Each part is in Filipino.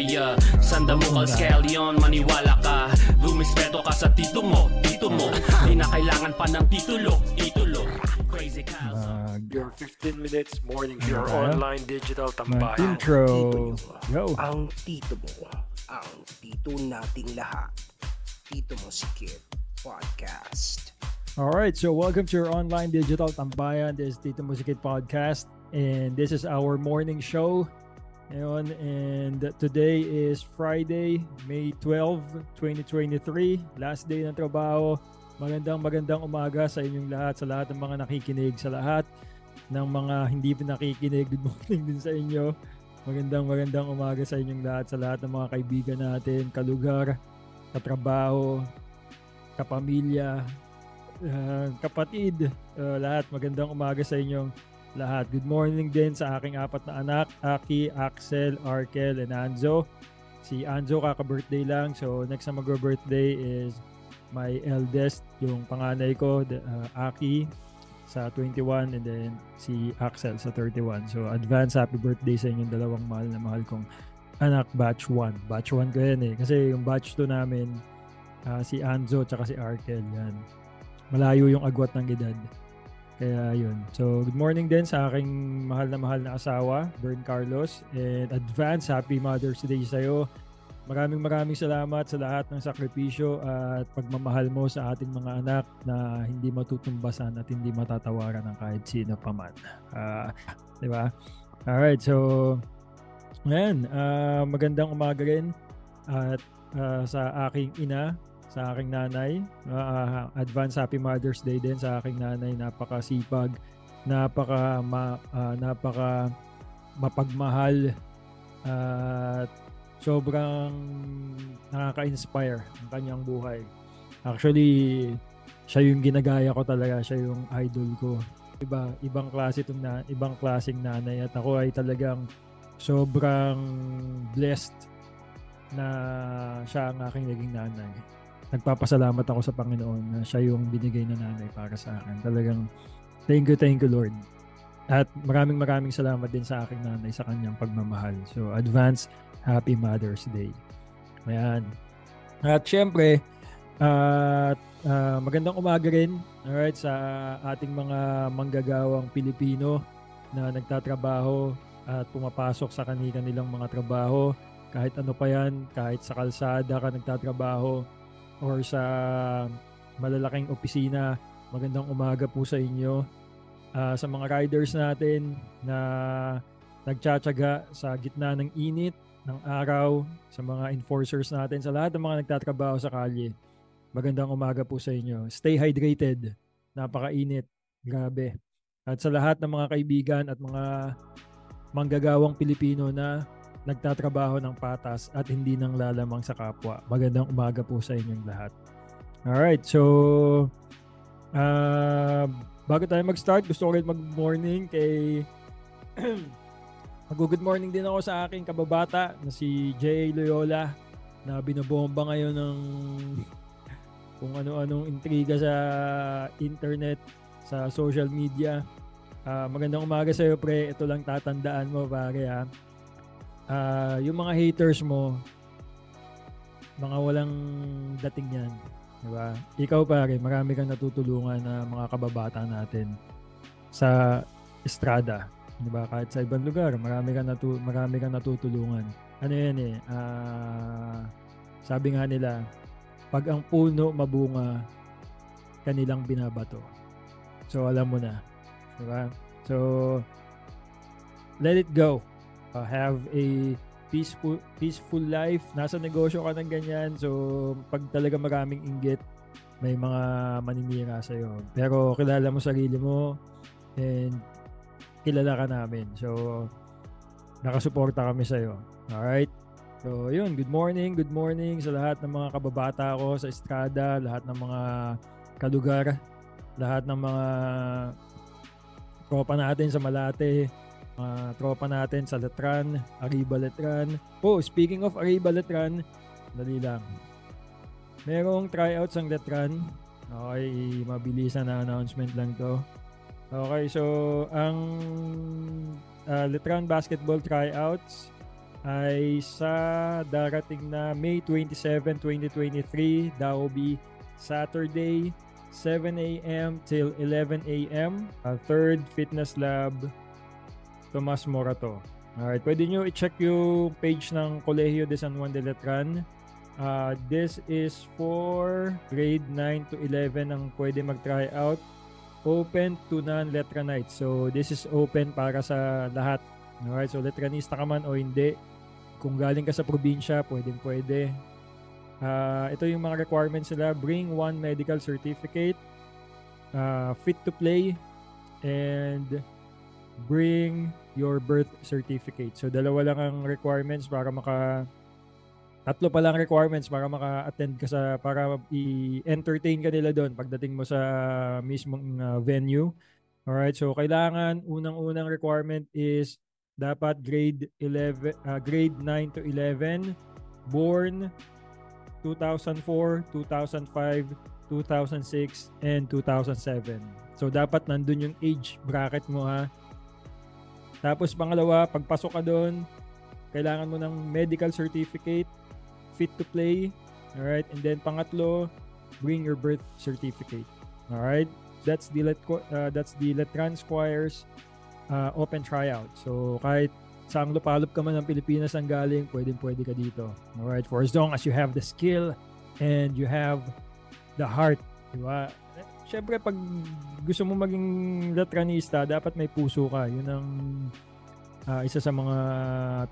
Yeah, sanda mo kal scallion, maniwala ka Lumispeto ka sa tito mo, tito mo Di na kailangan pa ng titulo, titulo Crazy cows Mag, Your 15 minutes morning, your Ano? online digital mag tambayan. intro. Tito Yo. Ang tito mo, ang tito nating lahat. Tito mo si Kid Podcast. Alright, so welcome to your online digital tambayan. This is Tito Musikit Podcast. And this is our morning show. Ngayon, and today is Friday, May 12, 2023. Last day ng trabaho. Magandang magandang umaga sa inyong lahat, sa lahat ng mga nakikinig, sa lahat ng mga hindi pa nakikinig. Good morning din sa inyo. Magandang magandang umaga sa inyong lahat, sa lahat ng mga kaibigan natin, kalugar, katrabaho, kapamilya, uh, kapatid, uh, lahat. Magandang umaga sa inyong lahat. Good morning din sa aking apat na anak, Aki, Axel, Arkel, and Anzo. Si Anzo kaka-birthday lang. So next na mag-birthday is my eldest, yung panganay ko, the, uh, Aki, sa 21 and then si Axel sa 31. So advance happy birthday sa inyong dalawang mahal na mahal kong anak batch 1. Batch 1 ko yan eh. Kasi yung batch 2 namin, ah, si Anzo tsaka si Arkel yan. Malayo yung agwat ng edad. Kaya yun. So, good morning din sa aking mahal na mahal na asawa, Bern Carlos. And advance, happy Mother's Day sa'yo. Maraming maraming salamat sa lahat ng sakripisyo at pagmamahal mo sa ating mga anak na hindi matutumbasan at hindi matatawaran ng kahit sino pa man. Ah, di ba? Alright, so ayan, ah, magandang umaga rin at ah, sa aking ina, sa aking nanay. Ah, advance happy Mother's Day din sa aking nanay. Napakasipag, napaka ma, ah, napaka mapagmahal at sobrang nakaka-inspire ang kanyang buhay. Actually, siya yung ginagaya ko talaga, siya yung idol ko. Iba, ibang klase itong na, ibang klaseng nanay at ako ay talagang sobrang blessed na siya ang aking naging nanay nagpapasalamat ako sa Panginoon na siya yung binigay na nanay para sa akin. Talagang thank you, thank you Lord. At maraming maraming salamat din sa aking nanay sa kanyang pagmamahal. So advance Happy Mother's Day. Ayan. At syempre, at ah, magandang umaga rin alright, sa ating mga manggagawang Pilipino na nagtatrabaho at pumapasok sa kanila nilang mga trabaho. Kahit ano pa yan, kahit sa kalsada ka nagtatrabaho, or sa malalaking opisina. Magandang umaga po sa inyo. Ah, sa mga riders natin na nagtsatsaga sa gitna ng init, ng araw, sa mga enforcers natin, sa lahat ng mga nagtatrabaho sa kalye. Magandang umaga po sa inyo. Stay hydrated. Napakainit. Grabe. At sa lahat ng mga kaibigan at mga manggagawang Pilipino na nagtatrabaho ng patas at hindi nang lalamang sa kapwa. Magandang umaga po sa inyong lahat. Alright, so uh, bago tayo mag-start, gusto ko rin mag-morning kay mag-good morning din ako sa aking kababata na si J.A. Loyola na binobomba ngayon ng kung ano-anong intriga sa internet, sa social media. Ah, magandang umaga sa iyo, pre. Ito lang tatandaan mo, pare, ha ah yung mga haters mo, mga walang dating yan. Diba? Ikaw pare, marami kang natutulungan na mga kababata natin sa estrada. Diba? Kahit sa ibang lugar, marami kang, natu marami kang natutulungan. Ano yan eh, ah, sabi nga nila, pag ang puno mabunga, kanilang binabato. So, alam mo na. Diba? So, let it go uh, have a peaceful peaceful life. Nasa negosyo ka ng ganyan. So, pag talaga maraming inggit, may mga maninira sa iyo. Pero kilala mo sarili mo and kilala ka namin. So, nakasuporta kami sa iyo. Alright? So, yun. Good morning. Good morning sa lahat ng mga kababata ko sa estrada, lahat ng mga kalugar, lahat ng mga tropa natin sa Malate, mga tropa natin sa Letran, Arriba Letran. Oh, speaking of Arriba Letran, dali lang. Merong tryouts ang Letran. Okay, mabilisan na announcement lang to. Okay, so ang uh, Letran basketball tryouts ay sa darating na May 27, 2023. That will be Saturday, 7 a.m. till 11 a.m. Uh, third Fitness Lab, Tomas Morato. Alright, pwede nyo i-check yung page ng Colegio de San Juan de Letran. Uh, this is for grade 9 to 11 ang pwede mag-try out. Open to non-Letranites. So, this is open para sa lahat. Alright, so Letranista ka man o hindi. Kung galing ka sa probinsya, pwedeng pwede. Uh, ito yung mga requirements nila. Bring one medical certificate, uh, fit to play, and bring your birth certificate. So, dalawa lang ang requirements para maka tatlo pa lang requirements para maka-attend ka sa para i-entertain ka nila doon pagdating mo sa mismong uh, venue. Alright, so kailangan unang-unang requirement is dapat grade 11 uh, grade 9 to 11 born 2004, 2005, 2006 and 2007. So dapat nandun yung age bracket mo ha. Tapos pangalawa, pagpasok ka doon, kailangan mo ng medical certificate fit to play. All right? And then pangatlo, bring your birth certificate. All right? That's the let uh, that's the Letran Squires uh, open tryout. So kahit saang lupalop ka man ng Pilipinas ang galing, pwedeng pwede ka dito. All right? For as long as you have the skill and you have the heart, di ba? Siyempre, pag gusto mo maging Letranista, dapat may puso ka. Yun ang uh, isa sa mga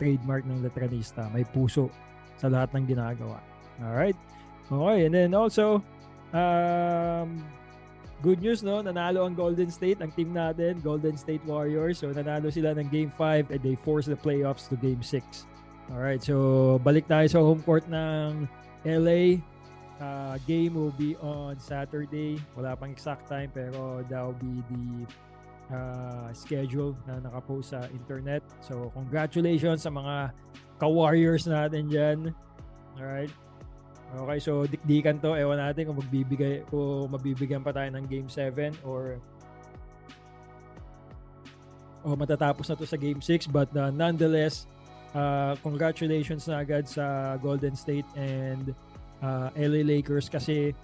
trademark ng Letranista. May puso sa lahat ng ginagawa. Alright? Okay, and then also, um, good news, no? Nanalo ang Golden State, ang team natin, Golden State Warriors. So, nanalo sila ng Game 5 and they forced the playoffs to Game 6. Alright, so balik tayo sa home court ng LA. Uh, game will be on Saturday. Wala pang exact time pero that will be the uh, schedule na nakapost sa internet. So, congratulations sa mga ka-warriors natin dyan. Alright? Okay, so dikdikan to. Ewan natin kung magbibigay kung mabibigyan pa tayo ng game 7 or o matatapos na to sa game 6 but uh, nonetheless uh, congratulations na agad sa Golden State and uh, LA Lakers kasi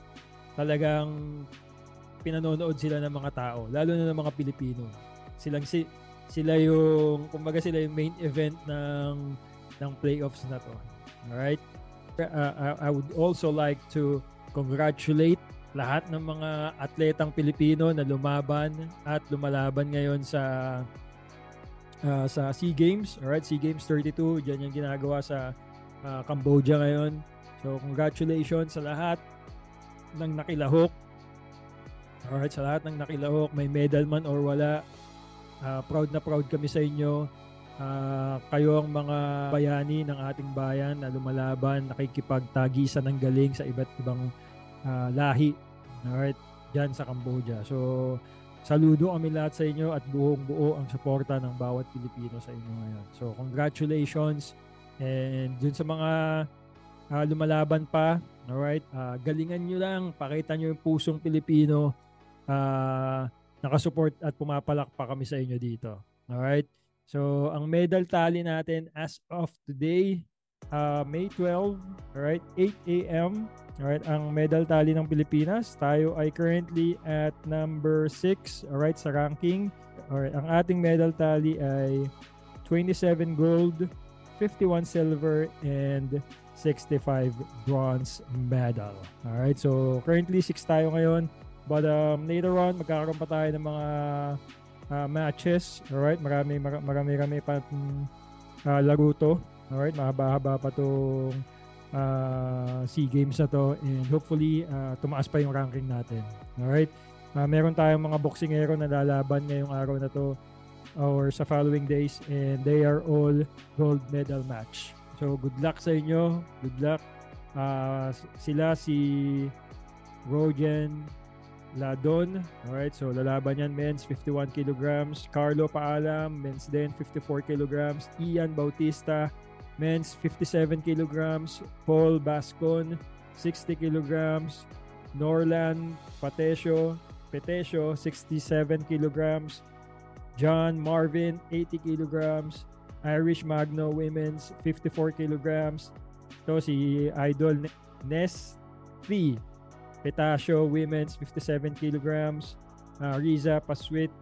talagang pinanonood sila ng mga tao lalo na ng mga Pilipino silang si sila yung kumbaga sila yung main event ng ng playoffs na to. Alright? Uh, I would also like to congratulate lahat ng mga atletang Pilipino na lumaban at lumalaban ngayon sa uh, sa SEA Games. Alright, SEA Games 32. Diyan yung ginagawa sa uh, Cambodia ngayon. So, congratulations sa lahat ng nakilahok. Alright, sa lahat ng nakilahok, may medal man or wala. Uh, proud na proud kami sa inyo uh, kayo ang mga bayani ng ating bayan na lumalaban, nakikipagtagisan ng galing sa iba't ibang uh, lahi. Alright, dyan sa Cambodia. So, saludo kami lahat sa inyo at buong buo ang suporta ng bawat Pilipino sa inyo ngayon. So, congratulations and dun sa mga uh, lumalaban pa, alright, uh, galingan nyo lang, pakita nyo yung pusong Pilipino, uh, nakasupport at pumapalak pa kami sa inyo dito. Alright? So, ang medal tally natin as of today, uh, May 12, right, 8 a.m. Alright, ang medal tally ng Pilipinas, tayo ay currently at number 6, alright, sa ranking. Alright, ang ating medal tally ay 27 gold, 51 silver, and 65 bronze medal. Alright, so currently 6 tayo ngayon. But um, later on, magkakaroon pa tayo ng mga uh, matches. Alright, marami marami marami pa uh, laro to. Alright, mahaba-haba pa tong uh, SEA Games na to and hopefully uh, tumaas pa yung ranking natin. Alright, uh, meron tayong mga boxingero na lalaban ngayong araw na to or sa following days and they are all gold medal match. So good luck sa inyo. Good luck. Uh, sila si Rogen Ladon. Alright, so lalaban yan men's 51 kilograms. Carlo Paalam, men's din 54 kilograms. Ian Bautista, men's 57 kilograms. Paul Bascon, 60 kilograms. Norlan Patesio, Petesio, 67 kilograms. John Marvin, 80 kilograms. Irish Magno Women's 54 kilograms. To si Idol Ne- Ness 3. Petasio Women's 57 kilograms. Uh, Riza Paswit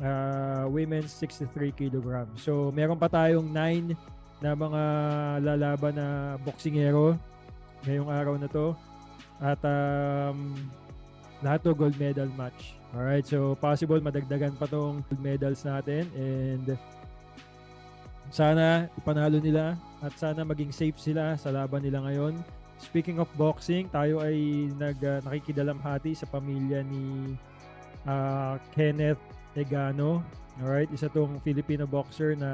uh, Women's 63 kilograms. So meron pa tayong 9 na mga lalaban na boksingero ngayong araw na to. At um, lahat to gold medal match. Alright, so possible madagdagan pa tong gold medals natin and sana ipanalo nila at sana maging safe sila sa laban nila ngayon. Speaking of boxing, tayo ay nag uh, nakikidalamhati sa pamilya ni uh, Kenneth Egano. Alright, isa tong Filipino boxer na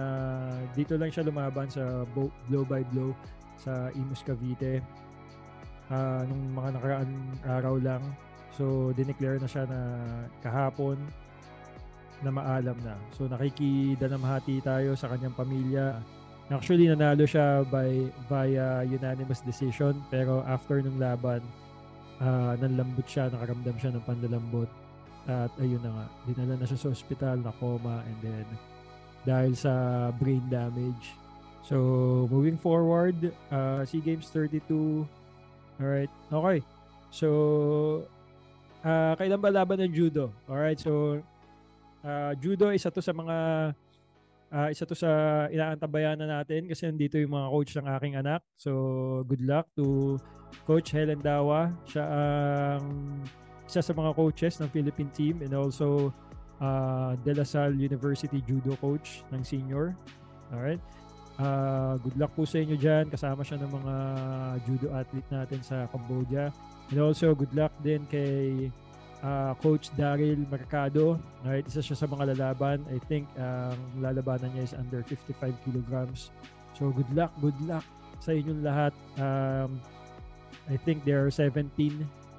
dito lang siya lumaban sa blow by blow sa Imus Cavite uh, nung mga nakaraan araw lang. So, dineclare na siya na kahapon na maalam na. So, nakikidalamhati tayo sa kanyang pamilya. Actually, nanalo siya by via unanimous decision pero after nung laban, uh, nanlambot siya, nakaramdam siya ng pandalambot. At ayun na nga, dinala na siya sa ospital, na coma, and then dahil sa brain damage. So, moving forward, uh, SEA Games 32. Alright, okay. So, uh, kailan ba laban ng judo? Alright, so, uh, judo, isa to sa mga, uh, isa to sa inaantabayan na natin kasi nandito yung mga coach ng aking anak. So, good luck to Coach Helen Dawa. Siya ang isa sa mga coaches ng Philippine team and also uh, De La Salle University judo coach ng senior. Alright. Uh, good luck po sa inyo dyan. Kasama siya ng mga judo athlete natin sa Cambodia. And also, good luck din kay uh, Coach Daryl Mercado. Alright, isa siya sa mga lalaban. I think ang uh, lalabanan niya is under 55 kilograms. So, good luck, good luck sa inyong lahat. Um, I think there are 17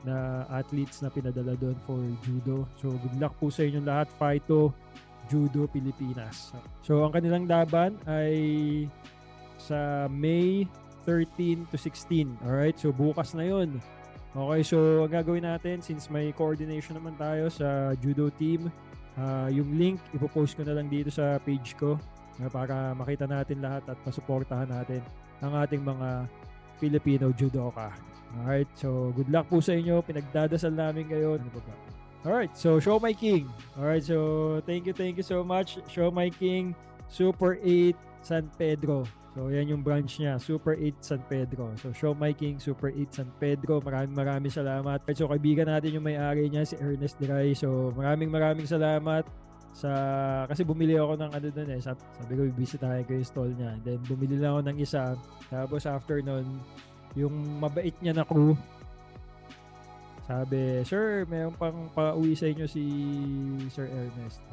na athletes na pinadala doon for judo. So good luck po sa inyong lahat. Fighto Judo Pilipinas. So ang kanilang laban ay sa May 13 to 16. Alright, so bukas na yon. Okay, so ang gagawin natin since may coordination naman tayo sa judo team, uh, yung link ipopost ko na lang dito sa page ko uh, para makita natin lahat at masuportahan natin ang ating mga Filipino judoka. Alright, so good luck po sa inyo. Pinagdadasal namin kayo. Ano ba ba? Alright, so Show My King. Alright, so thank you, thank you so much. Show My King, Super 8 San Pedro. So yan yung branch niya, Super 8 San Pedro. So Show My King, Super 8 San Pedro. Maraming maraming salamat. So kaibigan natin yung may-ari niya, si Ernest Diray. So maraming maraming salamat sa kasi bumili ako ng ano doon eh sabi, sabi ko bibisitahin ko yung stall niya then bumili lang ako ng isa tapos after noon yung mabait niya na crew, sabi, Sir, mayroon pang pauwi sa inyo si Sir Ernest.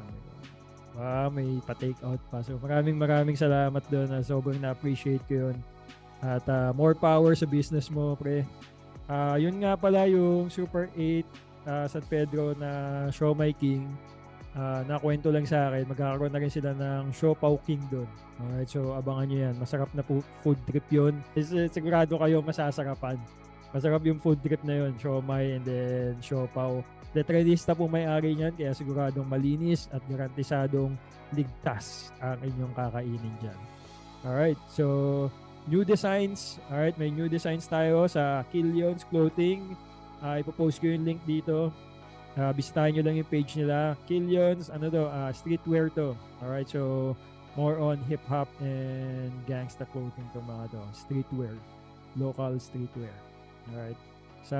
Wow, may pa-take out pa. So maraming maraming salamat doon. Uh, sobrang na-appreciate ko yun. At uh, more power sa business mo, pre. Uh, yun nga pala yung Super 8 uh, San Pedro na Show My King uh, nakwento lang sa akin, magkakaroon na rin sila ng Siopaw King doon. Alright, so abangan nyo yan. Masarap na po food trip yun. Uh, sigurado kayo masasarapan. Masarap yung food trip na yun, siomay and then siopaw. Detradista po may-ari niyan, kaya siguradong malinis at garantisadong ligtas ang inyong kakainin dyan. Alright, so new designs. Alright, may new designs tayo sa Killions Clothing. Uh, ipopost ko yung link dito Uh, bisitahin nyo lang yung page nila. Killions, ano to, uh, streetwear to. Alright, so more on hip-hop and gangsta clothing to mga to. Streetwear. Local streetwear. Alright. Sa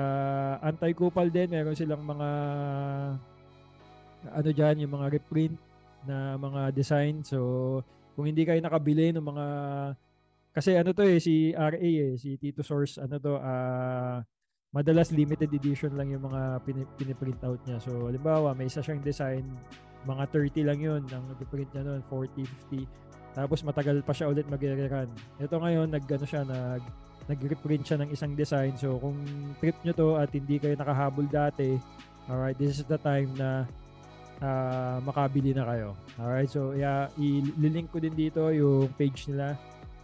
Anti-Kupal din, meron silang mga ano dyan, yung mga reprint na mga design. So, kung hindi kayo nakabili ng mga kasi ano to eh, si RA eh, si Tito Source, ano to, ah, uh, madalas limited edition lang yung mga pin- piniprint out niya. So, halimbawa, may isa siyang design, mga 30 lang yun ang nag-print niya noon, 40, 50. Tapos matagal pa siya ulit mag-rerun. Ito ngayon, nag, ano siya, nag, nag-reprint siya ng isang design. So, kung trip nyo to at hindi kayo nakahabol dati, alright, this is the time na uh, makabili na kayo. Alright, so yeah, i-link ko din dito yung page nila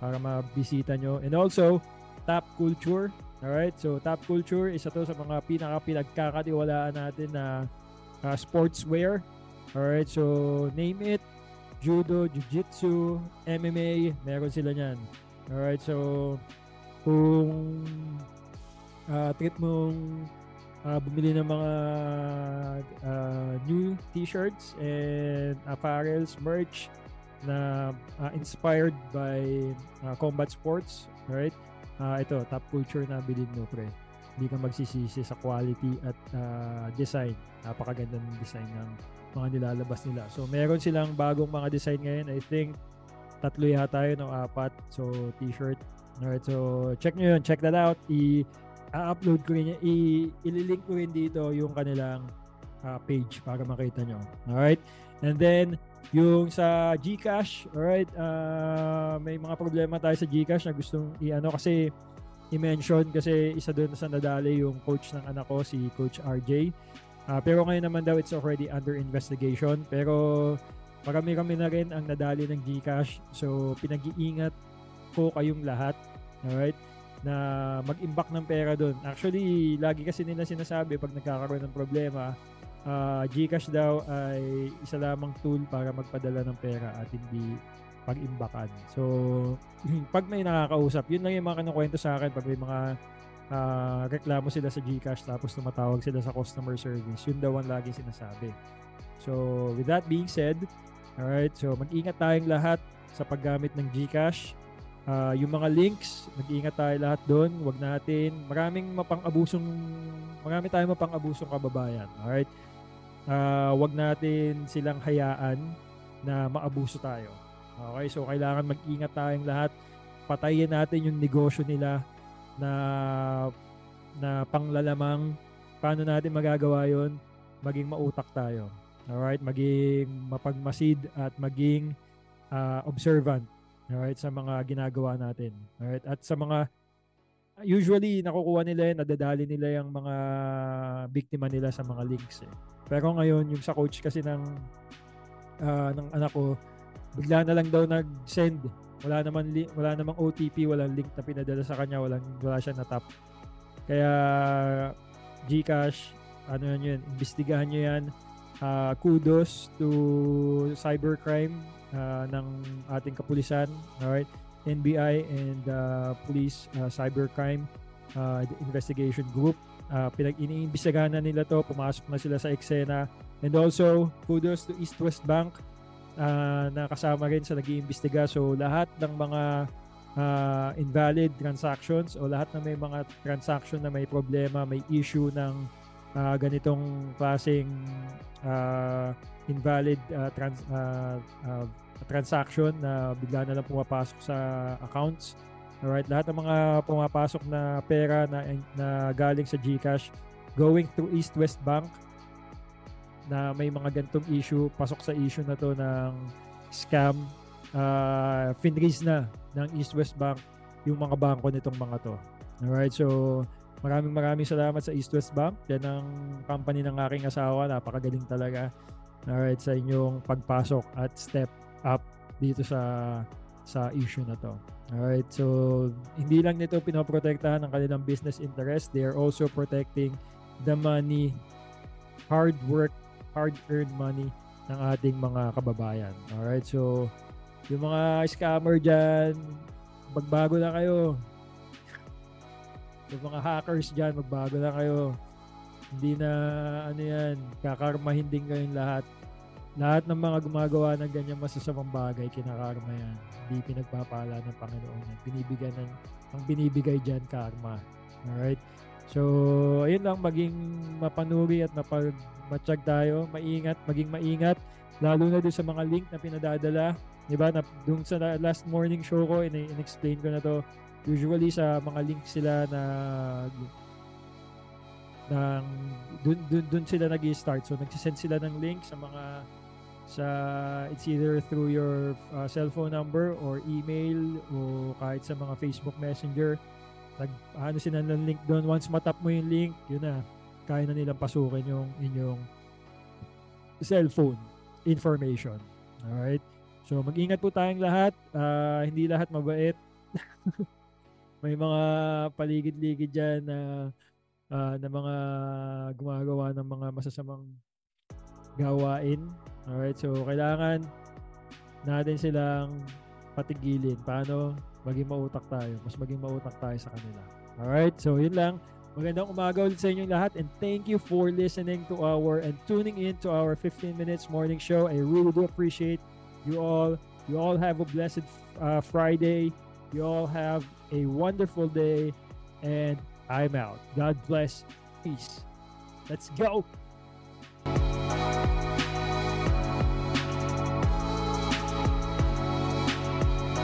para mabisita nyo. And also, Top Culture, Alright, so Top Culture, isa to sa mga pinaka-pinagkakatiwalaan natin na uh, sportswear. Alright, so name it, judo, jiu-jitsu, MMA, meron sila niyan. Alright, so kung uh, trip mong uh, bumili ng mga uh, new t-shirts and apparels, merch na uh, inspired by uh, combat sports, right? Uh, ito, top culture na bilhin mo, pre. Hindi ka magsisisi sa quality at uh, design. Napakaganda ng design ng mga nilalabas nila. So, meron silang bagong mga design ngayon. I think tatlo yata yun o apat. So, t-shirt. Alright, so check nyo yun. Check that out. I- upload ko rin i ililink ko rin dito yung kanilang uh, page para makita nyo. Alright? And then, yung sa GCash, alright, uh, may mga problema tayo sa GCash na gustong i-ano kasi i-mention kasi isa doon sa nadali yung coach ng anak ko, si Coach RJ. Uh, pero ngayon naman daw it's already under investigation. Pero marami-rami na rin ang nadali ng GCash. So pinag-iingat ko kayong lahat. Alright? na mag-imbak ng pera doon. Actually, lagi kasi nila sinasabi pag nagkakaroon ng problema, uh, GCash daw ay isa lamang tool para magpadala ng pera at hindi pag-imbakan. So, pag may nakakausap, yun lang yung mga kinukwento sa akin pag may mga uh, reklamo sila sa GCash tapos tumatawag sila sa customer service. Yun daw ang lagi sinasabi. So, with that being said, alright, so mag-ingat tayong lahat sa paggamit ng GCash Uh, yung mga links, mag-iingat tayo lahat doon. Huwag natin, maraming mapang-abusong, marami tayong mapang-abusong kababayan. Alright? Uh, huwag natin silang hayaan na maabuso tayo. Okay? So, kailangan mag-ingat tayong lahat. Patayin natin yung negosyo nila na na panglalamang paano natin magagawa yon maging mautak tayo. Alright? Maging mapagmasid at maging uh, observant Alright, sa mga ginagawa natin. Alright, at sa mga usually nakukuha nila yan, nadadali nila yung mga biktima nila sa mga links eh. Pero ngayon, yung sa coach kasi ng uh, ng anak ko, bigla na lang daw nag-send. Wala naman li- wala namang OTP, walang link na pinadala sa kanya, walang wala siya na tap. Kaya GCash, ano yan yun, imbestigahan nyo yan. Uh, kudos to cybercrime uh, ng ating kapulisan, alright? NBI and uh, Police uh, Cybercrime uh, Investigation Group. Uh, pinag-iniimbestigahan na nila to, pumasok na sila sa eksena. And also, kudos to East West Bank uh, na kasama rin sa nag-iimbestiga. So, lahat ng mga uh, invalid transactions o lahat na may mga transaction na may problema, may issue ng uh, ganitong klaseng uh, invalid uh, trans, uh, uh, transaction na bigla na lang pumapasok sa accounts. Alright, lahat ng mga pumapasok na pera na, na galing sa GCash going through East West Bank na may mga gantong issue, pasok sa issue na to ng scam, uh, finraise na ng East West Bank yung mga bangko nitong mga to. Alright, so maraming maraming salamat sa East West Bank. Yan ang company ng aking asawa. Napakagaling talaga. Alright, sa inyong pagpasok at step up dito sa sa issue na to. Alright, so hindi lang nito pinoprotektahan ng kanilang business interest, they are also protecting the money, hard work, hard-earned money ng ating mga kababayan. Alright, so yung mga scammer dyan, magbago na kayo. yung mga hackers dyan, magbago na kayo. Hindi na, ano yan, kakarmahin din kayong lahat lahat ng mga gumagawa ng ganyang masasamang bagay, kinakarma yan. Hindi pinagpapala ng Panginoon yan. Binibigyan ng, ang binibigay dyan, karma. Alright? So, ayun lang, maging mapanuri at mapagmatsyag tayo. Maingat, maging maingat. Lalo na doon sa mga link na pinadadala. Diba? Na, doon sa last morning show ko, in-explain ko na to. Usually sa mga link sila na ng dun, dun, dun sila nag-start. So, nagsisend sila ng link sa mga sa it's either through your uh, cellphone number or email o kahit sa mga Facebook Messenger. Nag ano sila ng link doon once matap mo yung link yun na kaya na nilang pasukin yung inyong cellphone information. Alright? So mag-ingat po tayong lahat. Uh, hindi lahat mabait. May mga paligid-ligid dyan na uh, na mga gumagawa ng mga masasamang gawain Alright, so kailangan natin silang patigilin. Paano maging mautak tayo? Mas maging mautak tayo sa kanila. Alright, so yun lang. Magandang umaga ulit sa inyong lahat and thank you for listening to our and tuning in to our 15 minutes morning show. I really do appreciate you all. You all have a blessed uh, Friday. You all have a wonderful day and I'm out. God bless. Peace. Let's go.